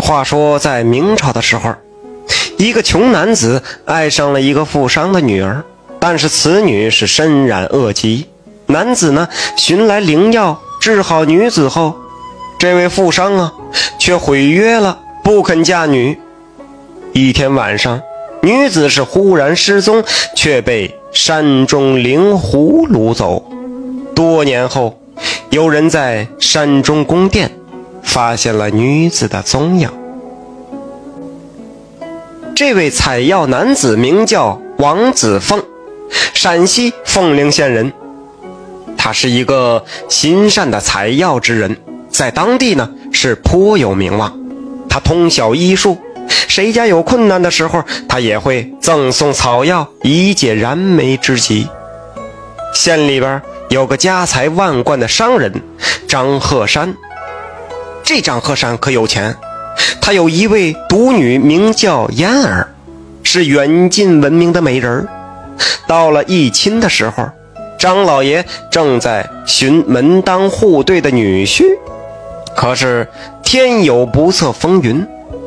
话说，在明朝的时候，一个穷男子爱上了一个富商的女儿，但是此女是身染恶疾。男子呢寻来灵药治好女子后，这位富商啊却毁约了，不肯嫁女。一天晚上，女子是忽然失踪，却被山中灵狐掳走。多年后，有人在山中宫殿。发现了女子的踪影。这位采药男子名叫王子凤，陕西凤陵县人。他是一个心善的采药之人，在当地呢是颇有名望。他通晓医术，谁家有困难的时候，他也会赠送草药以解燃眉之急。县里边有个家财万贯的商人张鹤山。这张鹤山可有钱，他有一位独女，名叫嫣儿，是远近闻名的美人儿。到了议亲的时候，张老爷正在寻门当户对的女婿，可是天有不测风云，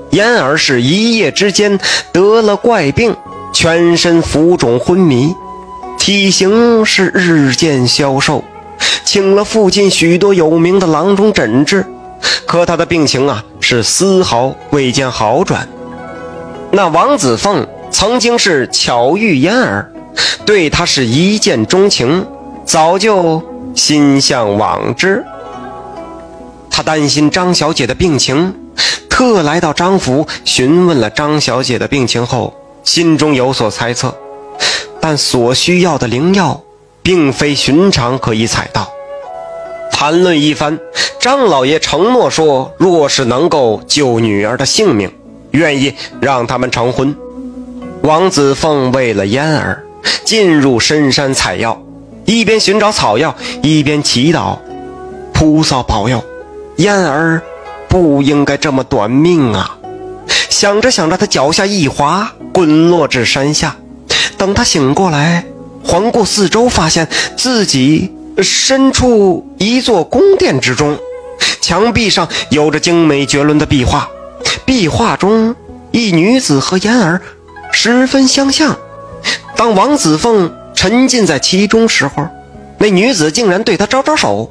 嫣儿是一夜之间得了怪病，全身浮肿昏迷，体型是日渐消瘦，请了附近许多有名的郎中诊治。可他的病情啊，是丝毫未见好转。那王子凤曾经是巧遇嫣儿，对他是一见钟情，早就心向往之。他担心张小姐的病情，特来到张府询问了张小姐的病情后，心中有所猜测。但所需要的灵药，并非寻常可以采到。谈论一番。张老爷承诺说：“若是能够救女儿的性命，愿意让他们成婚。”王子凤为了嫣儿，进入深山采药，一边寻找草药，一边祈祷：“菩萨保佑，嫣儿不应该这么短命啊！”想着想着，他脚下一滑，滚落至山下。等他醒过来，环顾四周，发现自己身处一座宫殿之中。墙壁上有着精美绝伦的壁画，壁画中一女子和嫣儿十分相像。当王子凤沉浸在其中时候，那女子竟然对他招招手，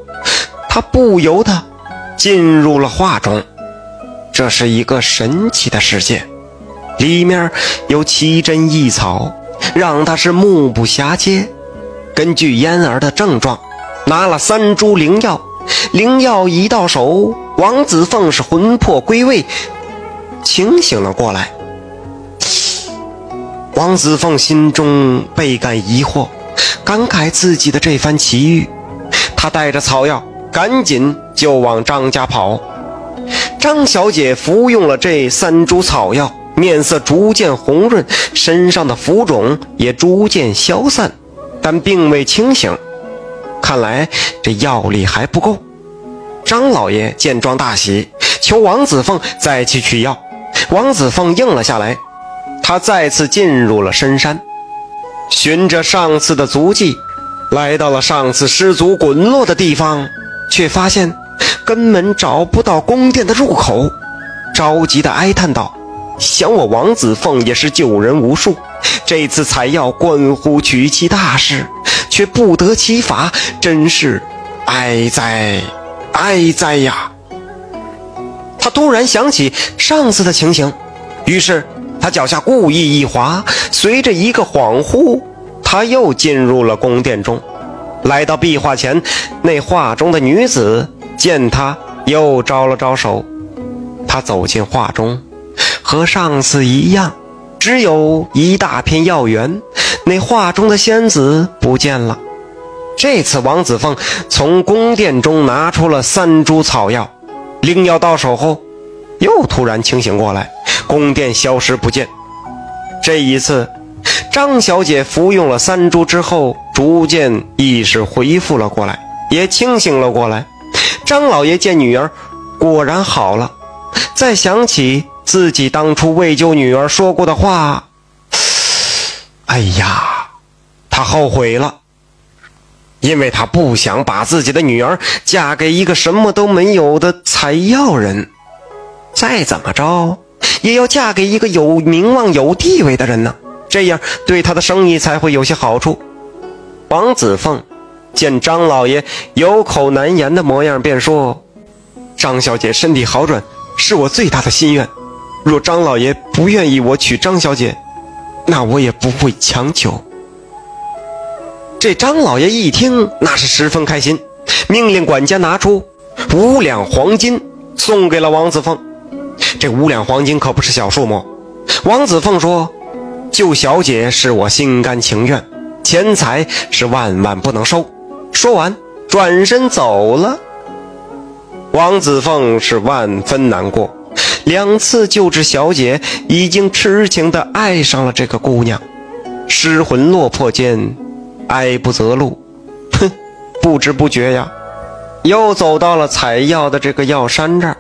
他不由得进入了画中。这是一个神奇的世界，里面有奇珍异草，让他是目不暇接。根据嫣儿的症状，拿了三株灵药。灵药一到手，王子凤是魂魄归位，清醒了过来。王子凤心中倍感疑惑，感慨自己的这番奇遇。他带着草药，赶紧就往张家跑。张小姐服用了这三株草药，面色逐渐红润，身上的浮肿也逐渐消散，但并未清醒。看来这药力还不够。张老爷见状大喜，求王子凤再去取药。王子凤应了下来。他再次进入了深山，循着上次的足迹，来到了上次失足滚落的地方，却发现根本找不到宫殿的入口，着急地哀叹道：“想我王子凤也是救人无数，这次采药关乎娶妻大事。”却不得其法，真是哀哉哀哉呀！他突然想起上次的情形，于是他脚下故意一滑，随着一个恍惚，他又进入了宫殿中。来到壁画前，那画中的女子见他，又招了招手。他走进画中，和上次一样，只有一大片药园。那画中的仙子不见了。这次王子凤从宫殿中拿出了三株草药，灵药到手后，又突然清醒过来，宫殿消失不见。这一次，张小姐服用了三株之后，逐渐意识恢复了过来，也清醒了过来。张老爷见女儿果然好了，再想起自己当初为救女儿说过的话。哎呀，他后悔了，因为他不想把自己的女儿嫁给一个什么都没有的采药人。再怎么着也要嫁给一个有名望、有地位的人呢，这样对他的生意才会有些好处。王子凤见张老爷有口难言的模样，便说：“张小姐身体好转是我最大的心愿。若张老爷不愿意我娶张小姐，那我也不会强求。”这张老爷一听，那是十分开心，命令管家拿出五两黄金送给了王子凤。这五两黄金可不是小数目。王子凤说：“救小姐是我心甘情愿，钱财是万万不能收。”说完，转身走了。王子凤是万分难过，两次救治小姐，已经痴情地爱上了这个姑娘，失魂落魄间。爱不择路，哼！不知不觉呀，又走到了采药的这个药山这儿。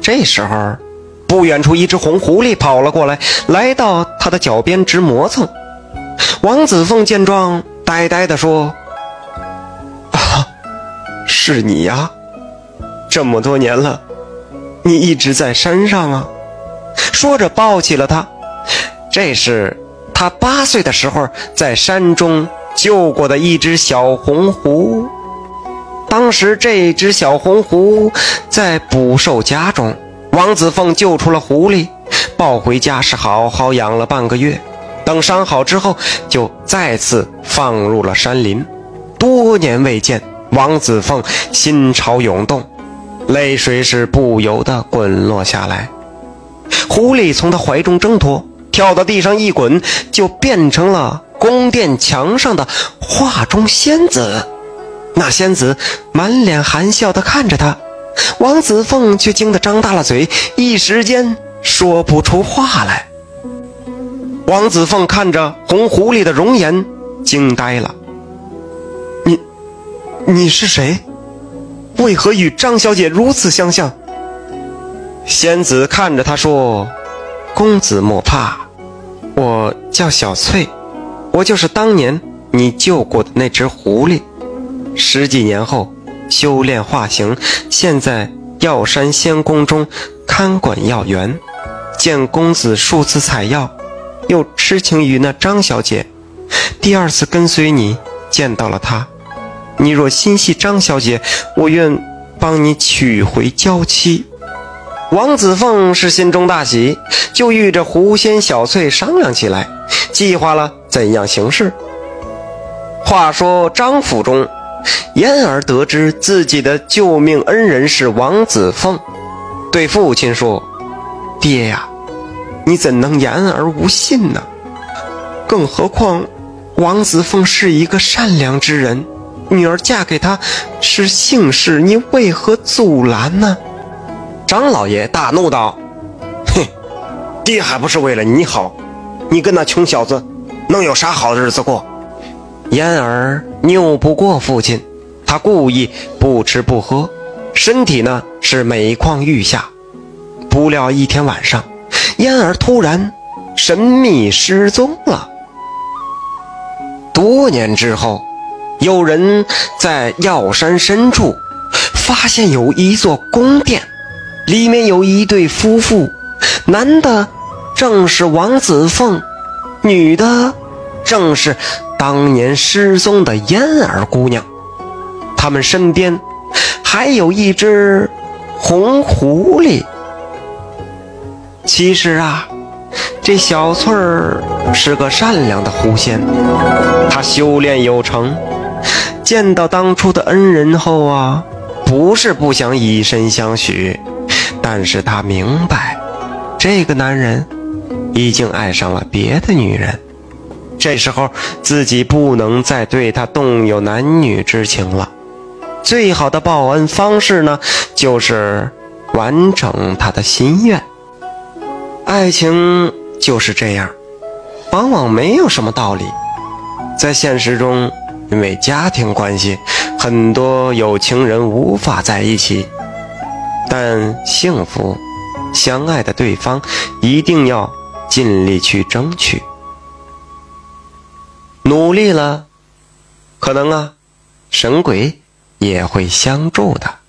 这时候，不远处一只红狐狸跑了过来，来到他的脚边直磨蹭。王子凤见状，呆呆地说：“啊，是你呀！这么多年了，你一直在山上啊！”说着，抱起了他。这是他八岁的时候在山中。救过的一只小红狐，当时这只小红狐在捕兽夹中，王子凤救出了狐狸，抱回家是好好养了半个月。等伤好之后，就再次放入了山林。多年未见，王子凤心潮涌动，泪水是不由得滚落下来。狐狸从他怀中挣脱，跳到地上一滚，就变成了。宫殿墙上的画中仙子，那仙子满脸含笑地看着他，王子凤却惊得张大了嘴，一时间说不出话来。王子凤看着红狐狸的容颜，惊呆了。你，你是谁？为何与张小姐如此相像？仙子看着他说：“公子莫怕，我叫小翠。”我就是当年你救过的那只狐狸，十几年后修炼化形，现在药山仙宫中看管药园。见公子数次采药，又痴情于那张小姐，第二次跟随你见到了她。你若心系张小姐，我愿帮你娶回娇妻。王子凤是心中大喜，就与这狐仙小翠商量起来，计划了。怎样行事？话说张府中，燕儿得知自己的救命恩人是王子凤，对父亲说：“爹呀，你怎能言而无信呢？更何况王子凤是一个善良之人，女儿嫁给他是幸事，你为何阻拦呢？”张老爷大怒道：“哼，爹还不是为了你好，你跟那穷小子。”能有啥好日子过？嫣儿拗不过父亲，他故意不吃不喝，身体呢是每况愈下。不料一天晚上，嫣儿突然神秘失踪了。多年之后，有人在药山深处发现有一座宫殿，里面有一对夫妇，男的正是王子凤，女的。正是当年失踪的嫣儿姑娘，他们身边还有一只红狐狸。其实啊，这小翠儿是个善良的狐仙，她修炼有成，见到当初的恩人后啊，不是不想以身相许，但是他明白，这个男人已经爱上了别的女人。这时候自己不能再对他动有男女之情了，最好的报恩方式呢，就是完成他的心愿。爱情就是这样，往往没有什么道理。在现实中，因为家庭关系，很多有情人无法在一起，但幸福、相爱的对方一定要尽力去争取。努力了，可能啊，神鬼也会相助的。